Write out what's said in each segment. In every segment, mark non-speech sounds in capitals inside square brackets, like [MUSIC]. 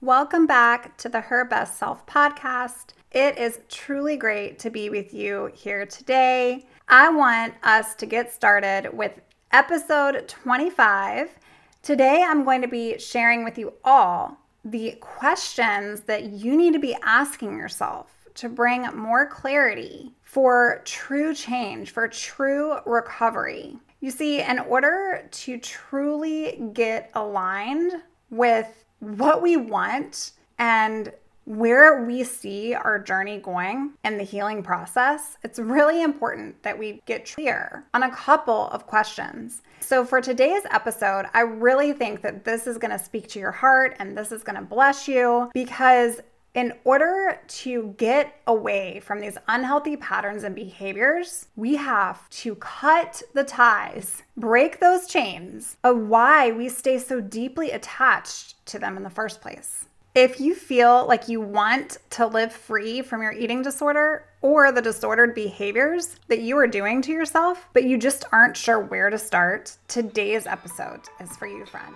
Welcome back to the Her Best Self podcast. It is truly great to be with you here today. I want us to get started with episode 25. Today, I'm going to be sharing with you all the questions that you need to be asking yourself to bring more clarity for true change, for true recovery. You see, in order to truly get aligned with what we want and where we see our journey going and the healing process, it's really important that we get clear on a couple of questions. So, for today's episode, I really think that this is going to speak to your heart and this is going to bless you because in order to get away from these unhealthy patterns and behaviors, we have to cut the ties, break those chains of why we stay so deeply attached to them in the first place. If you feel like you want to live free from your eating disorder or the disordered behaviors that you are doing to yourself, but you just aren't sure where to start, today's episode is for you, friend.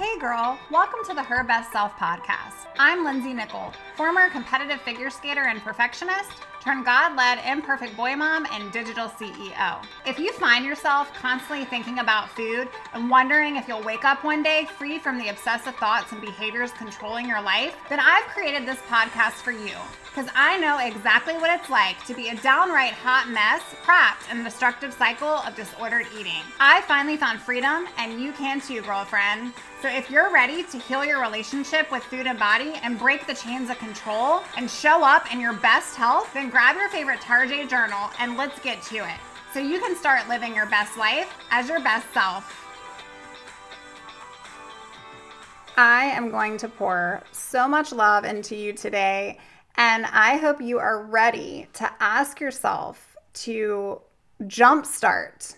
Hey girl, welcome to the Her Best Self podcast. I'm Lindsey Nichol, former competitive figure skater and perfectionist, turned God led imperfect boy mom and digital CEO. If you find yourself constantly thinking about food and wondering if you'll wake up one day free from the obsessive thoughts and behaviors controlling your life, then I've created this podcast for you because I know exactly what it's like to be a downright hot mess trapped in a destructive cycle of disordered eating. I finally found freedom, and you can too, girlfriend. So if you're ready to heal your relationship with food and body and break the chains of control and show up in your best health, then grab your favorite Tarjay journal and let's get to it. So you can start living your best life as your best self. I am going to pour so much love into you today and I hope you are ready to ask yourself to jumpstart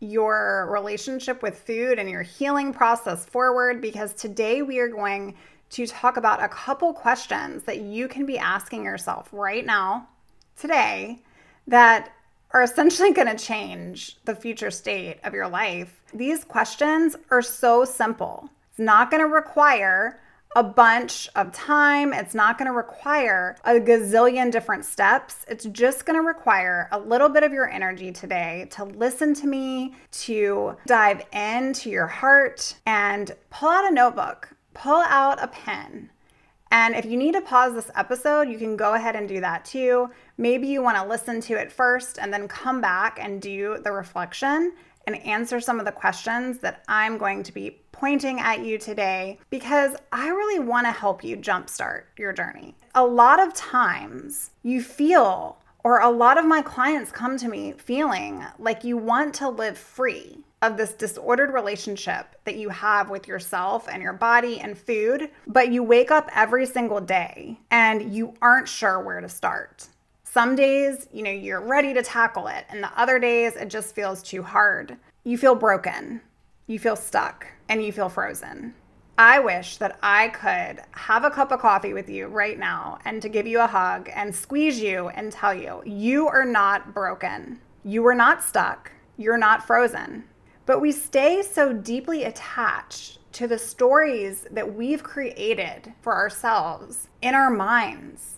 your relationship with food and your healing process forward because today we are going to talk about a couple questions that you can be asking yourself right now, today, that are essentially [LAUGHS] going to change the future state of your life. These questions are so simple. It's not going to require a bunch of time. It's not going to require a gazillion different steps. It's just going to require a little bit of your energy today to listen to me, to dive into your heart, and pull out a notebook, pull out a pen. And if you need to pause this episode, you can go ahead and do that too. Maybe you want to listen to it first and then come back and do the reflection and answer some of the questions that I'm going to be pointing at you today because I really want to help you jumpstart your journey. A lot of times you feel, or a lot of my clients come to me feeling like you want to live free of this disordered relationship that you have with yourself and your body and food, but you wake up every single day and you aren't sure where to start. Some days, you know, you're ready to tackle it, and the other days it just feels too hard. You feel broken, you feel stuck, and you feel frozen. I wish that I could have a cup of coffee with you right now and to give you a hug and squeeze you and tell you, you are not broken. You are not stuck. You're not frozen. But we stay so deeply attached to the stories that we've created for ourselves in our minds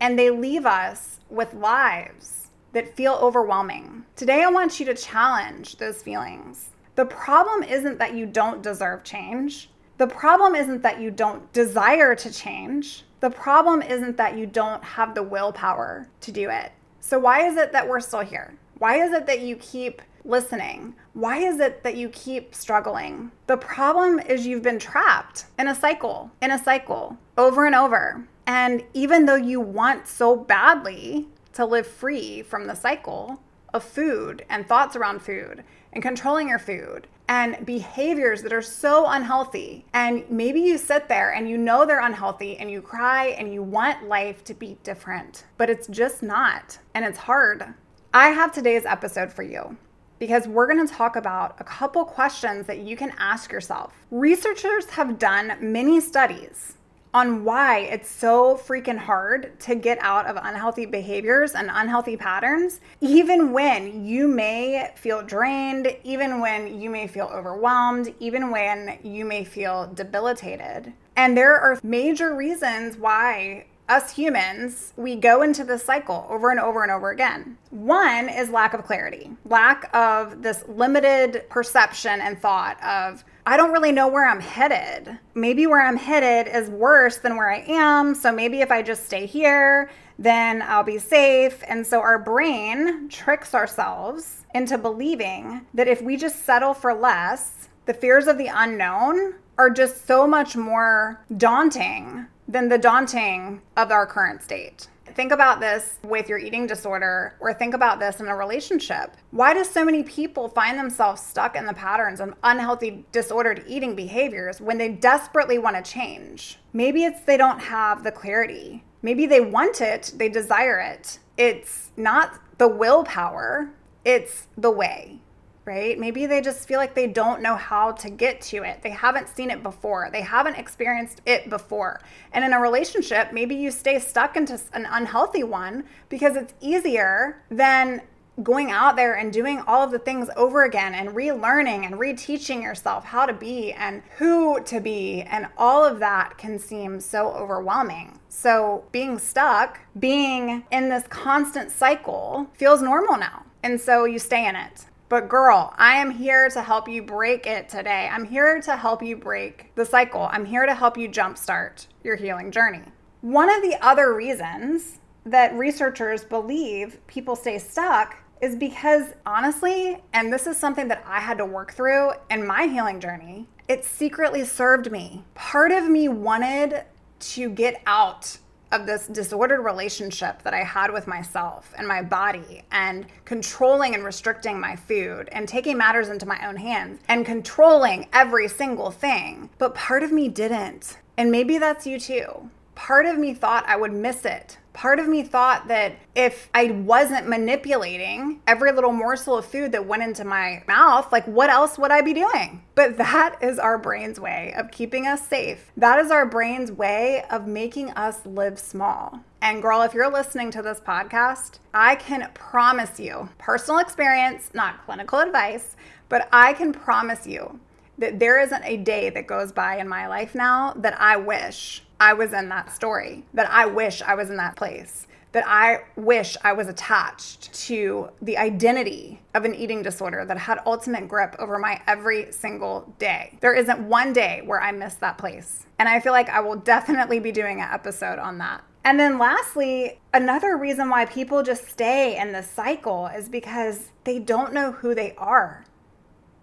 and they leave us with lives that feel overwhelming. Today, I want you to challenge those feelings. The problem isn't that you don't deserve change. The problem isn't that you don't desire to change. The problem isn't that you don't have the willpower to do it. So, why is it that we're still here? Why is it that you keep listening? Why is it that you keep struggling? The problem is you've been trapped in a cycle, in a cycle, over and over. And even though you want so badly to live free from the cycle of food and thoughts around food and controlling your food and behaviors that are so unhealthy, and maybe you sit there and you know they're unhealthy and you cry and you want life to be different, but it's just not. And it's hard. I have today's episode for you because we're going to talk about a couple questions that you can ask yourself. Researchers have done many studies on why it's so freaking hard to get out of unhealthy behaviors and unhealthy patterns, even when you may feel drained, even when you may feel overwhelmed, even when you may feel debilitated. And there are major reasons why us humans, we go into this cycle over and over and over again. One is lack of clarity, lack of this limited perception and thought of, I don't really know where I'm headed. Maybe where I'm headed is worse than where I am. So maybe if I just stay here, then I'll be safe. And so our brain tricks ourselves into believing that if we just settle for less, the fears of the unknown are just so much more daunting than the daunting of our current state. Think about this with your eating disorder, or think about this in a relationship. Why do so many people find themselves stuck in the patterns of unhealthy, disordered eating behaviors when they desperately want to change? Maybe it's they don't have the clarity. Maybe they want it, they desire it. It's not the willpower, it's the way right? Maybe they just feel like they don't know how to get to it. They haven't seen it before. They haven't experienced it before. And in a relationship, maybe you stay stuck into an unhealthy one because it's easier than going out there and doing all of the things over again and relearning and reteaching yourself how to be and who to be. And all of that can seem so overwhelming. So, being stuck, being in this constant cycle feels normal now. And so you stay in it. But girl, I am here to help you break it today. I'm here to help you break the cycle. I'm here to help you jumpstart your healing journey. One of the other reasons that researchers believe people stay stuck is because honestly, and this is something that I had to work through in my healing journey, it secretly served me. Part of me wanted to get out of this disordered relationship that I had with myself and my body, and controlling and restricting my food, and taking matters into my own hands, and controlling every single thing. But part of me didn't. And maybe that's you too. Part of me thought I would miss it part of me thought that if I wasn't manipulating every little morsel of food that went into my mouth, like what else would I be doing? But that is our brain's way of keeping us safe. That is our brain's way of making us live small. And girl, if you're listening to this podcast, I can promise you, personal experience, not clinical advice, but I can promise you that there isn't a day that goes by in my life now that I wish I was in that story, that I wish I was in that place, that I wish I was attached to the identity of an eating disorder that had ultimate grip over my every single day. There isn't one day where I miss that place. And I feel like I will definitely be doing an episode on that. And then lastly, another reason why people just stay in the cycle is because they don't know who they are.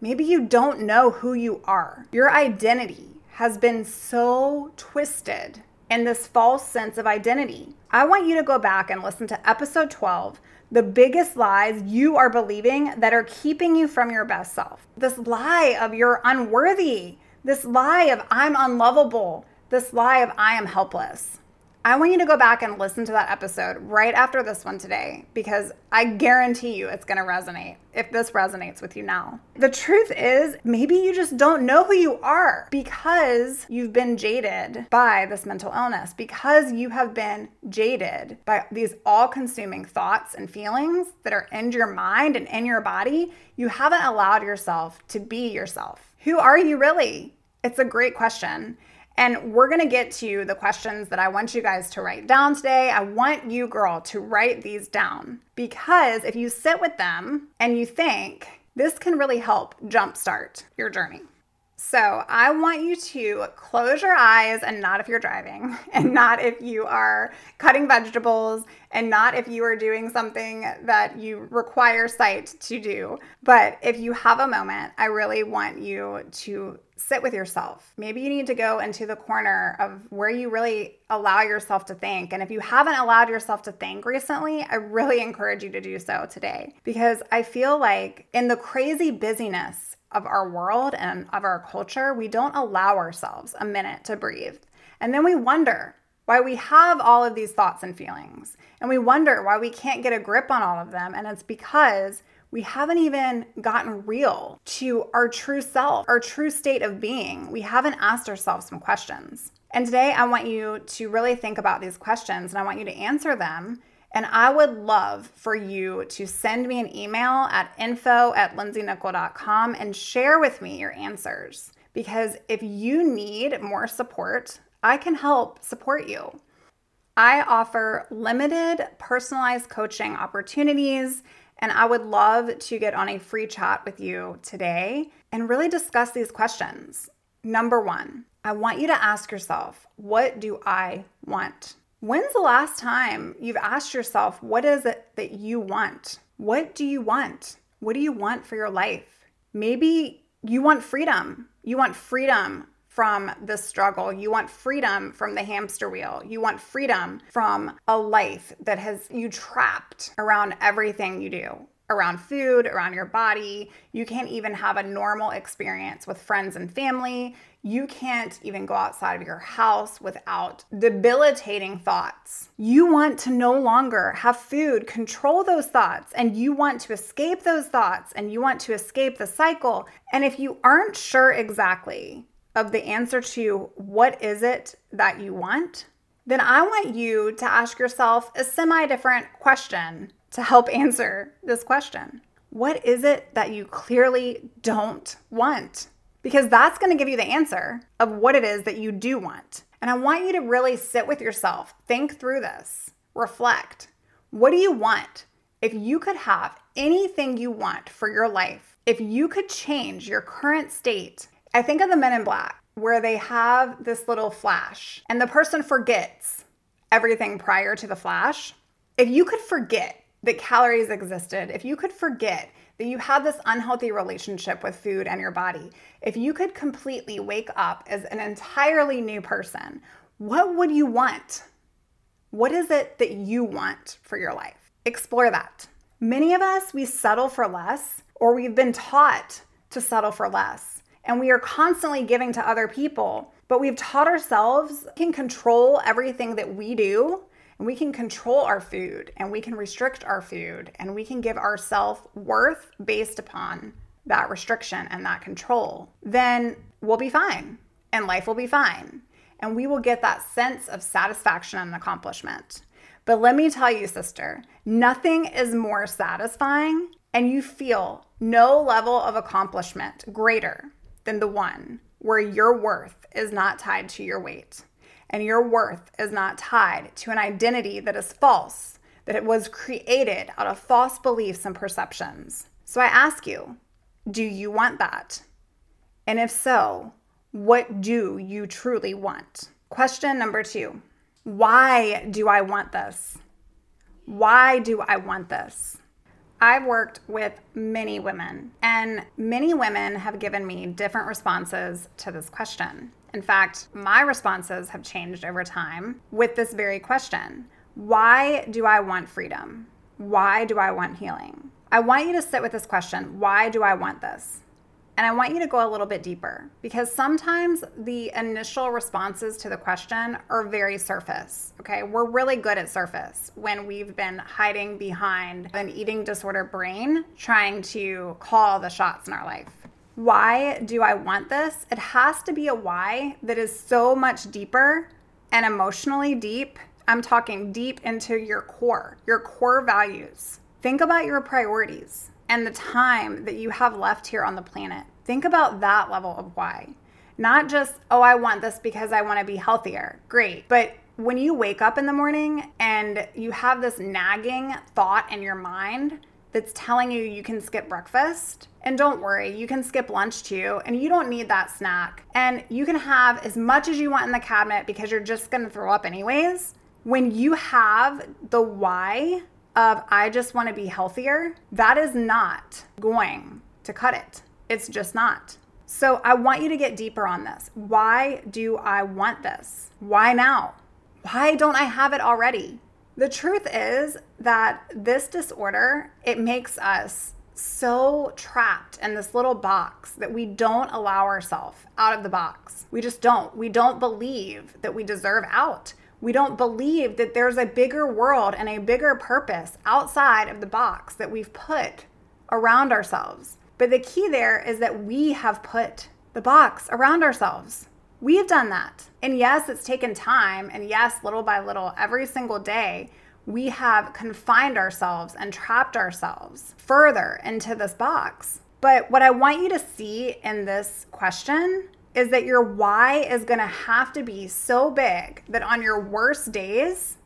Maybe you don't know who you are. Your identity has been so twisted in this false sense of identity. I want you to go back and listen to episode 12 the biggest lies you are believing that are keeping you from your best self. This lie of you're unworthy, this lie of I'm unlovable, this lie of I am helpless. I want you to go back and listen to that episode right after this one today because I guarantee you it's going to resonate if this resonates with you now. The truth is, maybe you just don't know who you are because you've been jaded by this mental illness, because you have been jaded by these all consuming thoughts and feelings that are in your mind and in your body. You haven't allowed yourself to be yourself. Who are you really? It's a great question. And we're gonna get to the questions that I want you guys to write down today. I want you, girl, to write these down because if you sit with them and you think, this can really help jumpstart your journey. So I want you to close your eyes and not if you're driving, [LAUGHS] and not if you are cutting vegetables, and not if you are doing something that you require sight to do. But if you have a moment, I really want you to sit with yourself. Maybe you need to go into the corner of where you really allow yourself to think. And if you haven't allowed yourself to think recently, I really encourage you to do so today because I feel like in the crazy busyness of our world and of our culture, we don't allow ourselves a minute to breathe. And then we wonder why we have all of these thoughts and feelings. And we wonder why we can't get a grip on all of them. And it's because we haven't even gotten real to our true self, our true state of being. We haven't asked ourselves some questions. And today I want you to really think about these questions and I want you to answer them and I would love for you to send me an email at info at lindseynichol.com and share with me your answers. Because if you need more support I can help support you. I offer limited personalized coaching opportunities, and I would love to get on a free chat with you today and really discuss these questions. Number one, I want you to ask yourself, what do I want? When's the last time you've asked yourself, what is it that you want? What do you want? What do you want for your life? Maybe you want freedom. You want freedom from the struggle. You want freedom from the hamster wheel. You want freedom from a life that has you trapped around everything you do around food, around your body. You can't even have a normal experience with friends and family. You can't even go outside of your house without debilitating thoughts. You want to no longer have food control those thoughts, and you want to escape those thoughts, and you want to escape the cycle. And if you aren't sure exactly of the answer to what is it that you want, then I want you to ask yourself a semi different question to help answer this question. What is it that you clearly don't want? Because that's going to give you the answer of what it is that you do want. And I want you to really sit with yourself, think through this, reflect. What do you want? If you could have anything you want for your life, if you could change your current state, I think of the men in black where they have this little flash and the person forgets everything prior to the flash. If you could forget that calories existed, if you could forget that you had this unhealthy relationship with food and your body, if you could completely wake up as an entirely new person, what would you want? What is it that you want for your life? Explore that. Many of us, we settle for less, or we've been taught to settle for less, and we are constantly giving to other people, but we've taught ourselves can control everything that we do we can control our food and we can restrict our food and we can give ourselves worth based upon that restriction and that control, then we'll be fine and life will be fine. And we will get that sense of satisfaction and accomplishment. But let me tell you, sister, nothing is more satisfying and you feel no level of accomplishment greater than the one where your worth is not tied to your weight and your worth is not tied to an identity that is false, that it was created out of false beliefs and perceptions. So I ask you, do you want that? And if so, what do you truly want? Question number two Why do I want this? Why do I want this? I've worked with many women, and many women have given me different responses to this question. In fact, my responses have changed over time with this very question Why do I want freedom? Why do I want healing? I want you to sit with this question Why do I want this? And I want you to go a little bit deeper because sometimes the initial responses to the question are very surface. Okay. We're really good at surface when we've been hiding behind an eating disorder brain trying to call the shots in our life. Why do I want this? It has to be a why that is so much deeper and emotionally deep. I'm talking deep into your core, your core values. Think about your priorities and the time that you have left here on the planet. Think about that level of why. Not just, oh, I want this because I want to be healthier. Great. But when you wake up in the morning and you have this nagging thought in your mind that's telling you you can skip breakfast. And don't worry, you can skip lunch too, and you don't need that snack. And you can have as much as you want in the cabinet because you're just gonna throw up anyways. When you have the why of, I just wanna be healthier, that is not going to cut it. It's just not. So I want you to get deeper on this. Why do I want this? Why now? Why don't I have it already? The truth is that this disorder, it makes us so trapped in this little box that we don't allow ourselves out of the box. We just don't. We don't believe that we deserve out. We don't believe that there's a bigger world and a bigger purpose outside of the box that we've put around ourselves. But the key there is that we have put the box around ourselves. We've done that. And yes, it's taken time. And yes, little by little, every single day, we have confined ourselves and trapped ourselves further into this box. But what I want you to see in this question is that your why is going to have to be so big that on your worst days,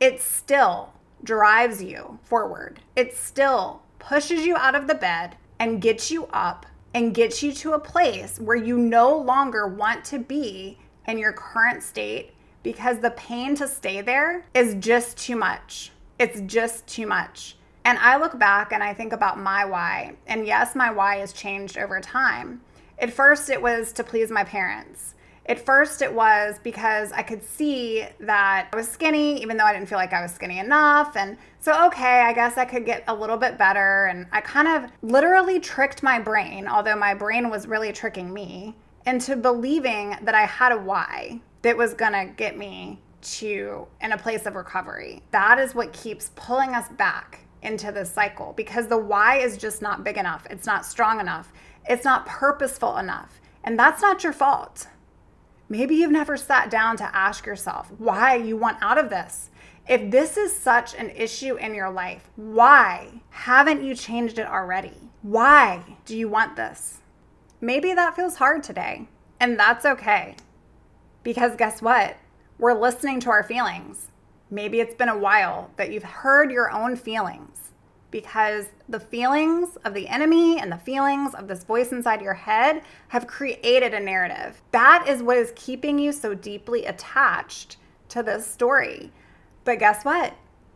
it still drives you forward. It still pushes you out of the bed and gets you up and gets you to a place where you no longer want to be in your current state because the pain to stay there is just too much. It's just too much. And I look back and I think about my why. And yes, my why has changed over time. At first, it was to please my parents. At first, it was because I could see that I was skinny, even though I didn't feel like I was skinny enough. And so, okay, I guess I could get a little bit better. And I kind of literally tricked my brain, although my brain was really tricking me, into believing that I had a why that was gonna get me to in a place of recovery. That is what keeps pulling us back into this cycle because the why is just not big enough. It's not strong enough. It's not purposeful enough. And that's not your fault. Maybe you've never sat down to ask yourself why you want out of this. If this is such an issue in your life, why haven't you changed it already? Why do you want this? Maybe that feels hard today, and that's okay. Because guess what? We're listening to our feelings. Maybe it's been a while that you've heard your own feelings because the feelings of the enemy and the feelings of this voice inside your head have created a narrative. That is what is keeping you so deeply attached to this story. But guess what?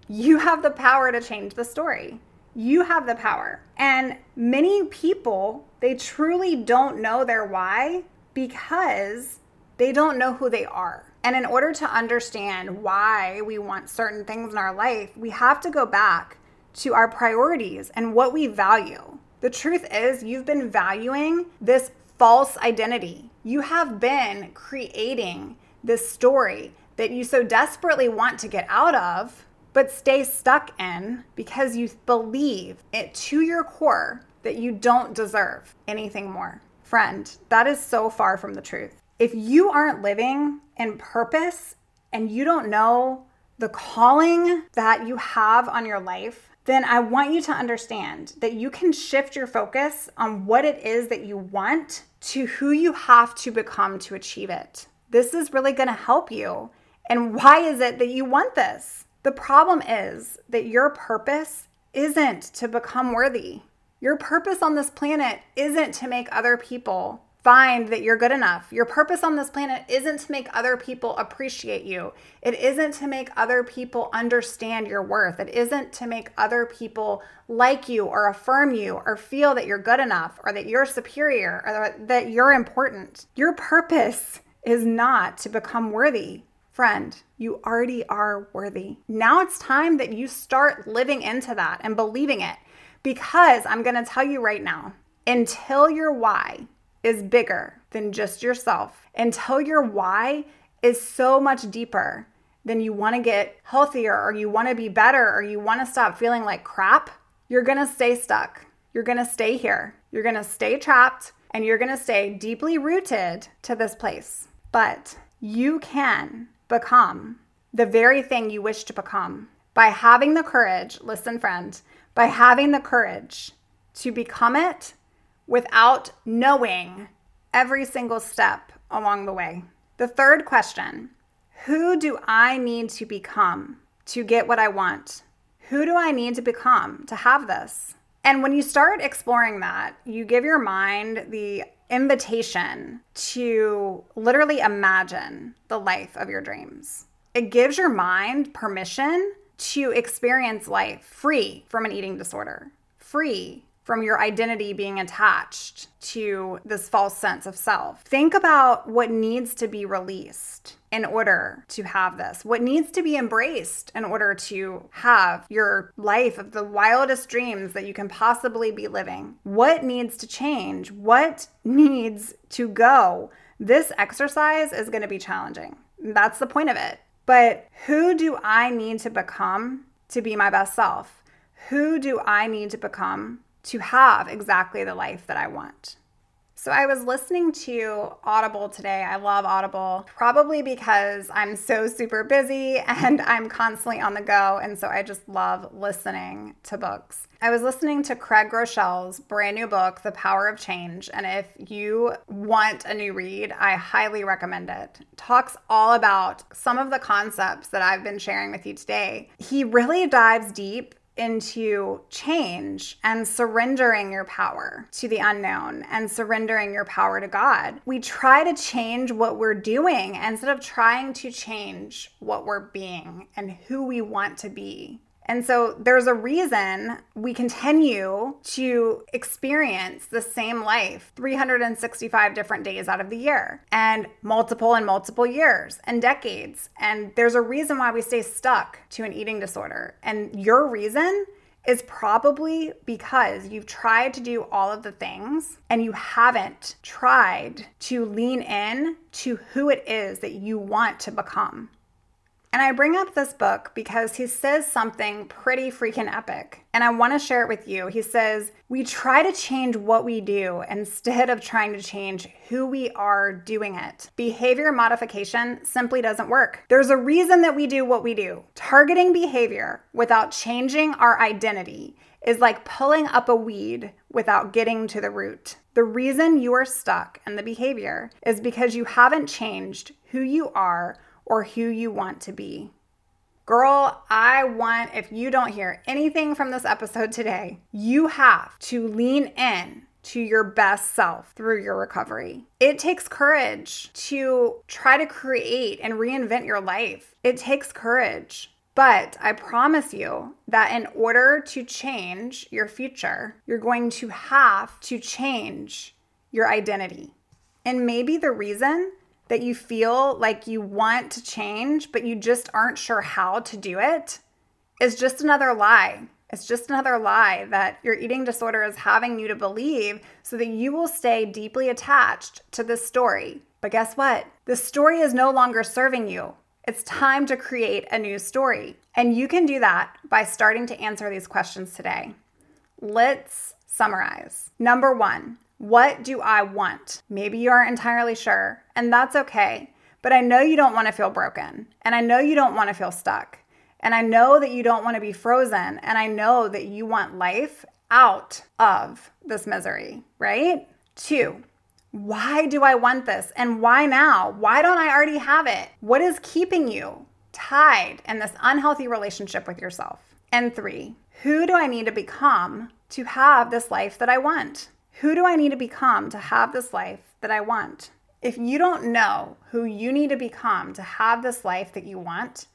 You have the power to change the story. You have the power. And many people, they truly don't know their why because they don't know who they are. And in order to understand why we want certain things in our life, we have to go back to our priorities and what we value. The truth is, you've been valuing this false identity. You have been creating this story that you so desperately want to get out of, but stay stuck in because you believe it to your core that you don't deserve anything more. Friend, that is so far from the truth. If you aren't living in purpose and you don't know the calling that you have on your life, then I want you to understand that you can shift your focus on what it is that you want to who you have to become to achieve it. This is really going to help you. And why is it that you want this? The problem is that your purpose isn't to become worthy. Your purpose on this planet isn't to make other people find that you're good enough. Your purpose on this planet isn't to make other people appreciate you. It isn't to make other people understand your worth. It isn't to make other people like you or affirm you or feel that you're good enough or that you're superior or that you're important. Your purpose is not to become worthy. Friend, you already are worthy. Now it's time that you start living into that and believing it because I'm going to tell you right now until your why is bigger than just yourself, until your why is so much deeper than you want to get healthier or you want to be better or you want to stop feeling like crap, you're going to stay stuck. You're going to stay here. You're going to stay trapped and you're going to stay deeply rooted to this place. But you can become the very thing you wish to become by having the courage, listen, friend, by having the courage to become it without knowing every single step along the way. The third question Who do I need to become to get what I want? Who do I need to become to have this? And when you start exploring that, you give your mind the invitation to literally imagine the life of your dreams. It gives your mind permission to experience life free from an eating disorder, free from your identity being attached to this false sense of self. Think about what needs to be released in order to have this, what needs to be embraced in order to have your life of the wildest dreams that you can possibly be living. What needs to change? What needs to go? This exercise is going to be challenging. That's the point of it. But who do I need to become to be my best self? Who do I need to become to have exactly the life that I want. So I was listening to Audible today. I love Audible, probably because I'm so super busy and I'm constantly on the go. And so I just love listening to books. I was listening to Craig Groeschel's brand new book, The Power of Change. And if you want a new read, I highly recommend it. Talks all about some of the concepts that I've been sharing with you today. He really dives deep into change and surrendering your power to the unknown and surrendering your power to God. We try to change what we're doing instead of trying to change what we're being and who we want to be. And so there's a reason we continue to experience the same life 365 different days out of the year and multiple and multiple years and decades. And there's a reason why we stay stuck to an eating disorder. And your reason is probably because you've tried to do all of the things and you haven't tried to lean in to who it is that you want to become. And I bring up this book because he says something pretty freaking epic. And I want to share it with you. He says, We try to change what we do instead of trying to change who we are doing it. Behavior modification simply doesn't work. There's a reason that we do what we do. Targeting behavior without changing our identity is like pulling up a weed without getting to the root. The reason you are stuck in the behavior is because you haven't changed who you are or who you want to be. Girl, I want, if you don't hear anything from this episode today, you have to lean in to your best self through your recovery. It takes courage to try to create and reinvent your life. It takes courage. But I promise you that in order to change your future, you're going to have to change your identity. And maybe the reason that you feel like you want to change, but you just aren't sure how to do it, is just another lie. It's just another lie that your eating disorder is having you to believe so that you will stay deeply attached to this story. But guess what? The story is no longer serving you. It's time to create a new story. And you can do that by starting to answer these questions today. Let's summarize. Number one, what do I want? Maybe you aren't entirely sure, and that's okay. But I know you don't want to feel broken, and I know you don't want to feel stuck, and I know that you don't want to be frozen, and I know that you want life out of this misery, right? Two, why do I want this? And why now? Why don't I already have it? What is keeping you tied in this unhealthy relationship with yourself? And three, who do I need to become to have this life that I want? Who do I need to become to have this life that I want? If you don't know who you need to become to have this life that you want,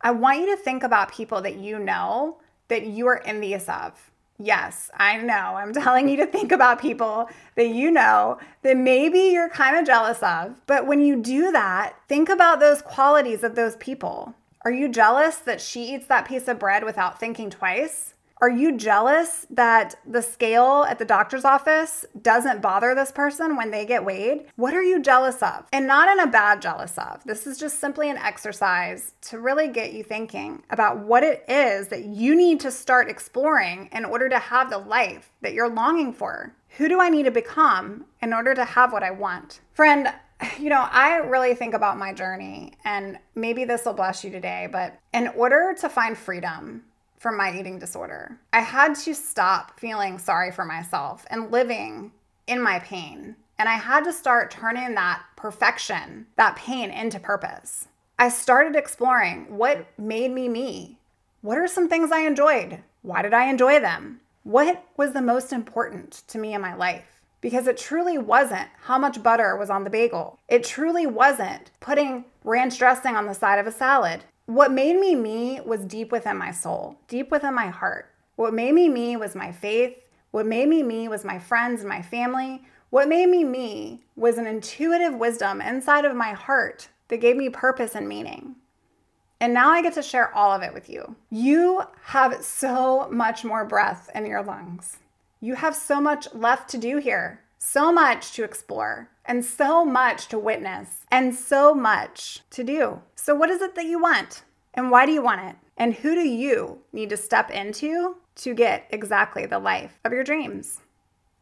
I want you to think about people that you know that you are envious of. Yes, I know. I'm [LAUGHS] telling you to think about people that you know that maybe you're kind of jealous of. But when you do that, think about those qualities of those people. Are you jealous that she eats that piece of bread without thinking twice? Are you jealous that the scale at the doctor's office doesn't bother this person when they get weighed? What are you jealous of? And not in a bad jealous of. This is just simply an exercise to really get you thinking about what it is that you need to start exploring in order to have the life that you're longing for. Who do I need to become in order to have what I want? Friend, you know, I really think about my journey, and maybe this will bless you today, but in order to find freedom, from my eating disorder. I had to stop feeling sorry for myself and living in my pain. And I had to start turning that perfection, that pain into purpose. I started exploring what made me me. What are some things I enjoyed? Why did I enjoy them? What was the most important to me in my life? Because it truly wasn't how much butter was on the bagel. It truly wasn't putting ranch dressing on the side of a salad. What made me me was deep within my soul, deep within my heart. What made me me was my faith. What made me me was my friends and my family. What made me me was an intuitive wisdom inside of my heart that gave me purpose and meaning. And now I get to share all of it with you. You have so much more breath in your lungs. You have so much left to do here, so much to explore and so much to witness and so much to do. So, what is it that you want? And why do you want it? And who do you need to step into to get exactly the life of your dreams?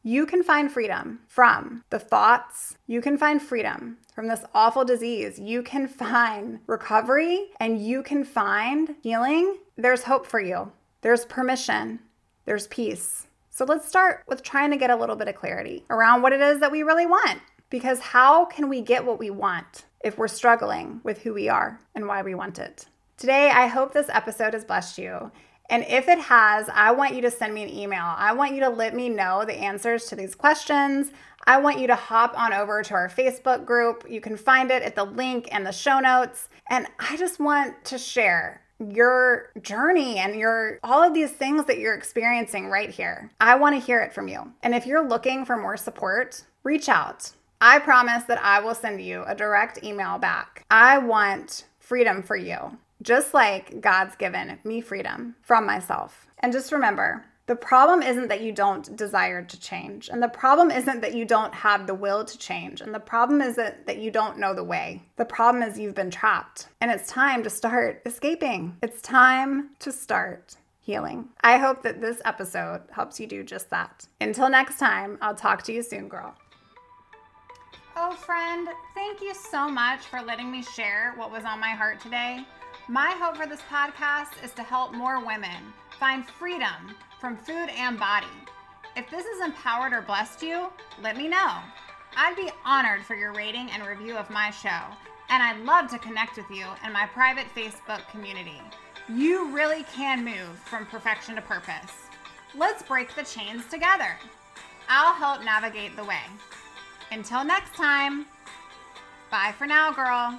You can find freedom from the thoughts. You can find freedom from this awful disease. You can find recovery and you can find healing. There's hope for you. There's permission. There's peace. So let's start with trying to get a little bit of clarity around what it is that we really want. Because how can we get what we want if we're struggling with who we are and why we want it? Today, I hope this episode has blessed you. And if it has, I want you to send me an email. I want you to let me know the answers to these questions. I want you to hop on over to our Facebook group. You can find it at the link and the show notes. And I just want to share your journey and your all of these things that you're experiencing right here. I want to hear it from you. And if you're looking for more support, reach out. I promise that I will send you a direct email back. I want freedom for you, just like God's given me freedom from myself. And just remember, the problem isn't that you don't desire to change. And the problem isn't that you don't have the will to change. And the problem isn't that you don't know the way. The problem is you've been trapped. And it's time to start escaping. It's time to start healing. I hope that this episode helps you do just that. Until next time, I'll talk to you soon, girl. Oh, friend, thank you so much for letting me share what was on my heart today. My hope for this podcast is to help more women find freedom from food and body. If this has empowered or blessed you, let me know. I'd be honored for your rating and review of my show, and I'd love to connect with you in my private Facebook community. You really can move from perfection to purpose. Let's break the chains together. I'll help navigate the way. Until next time, bye for now, girl.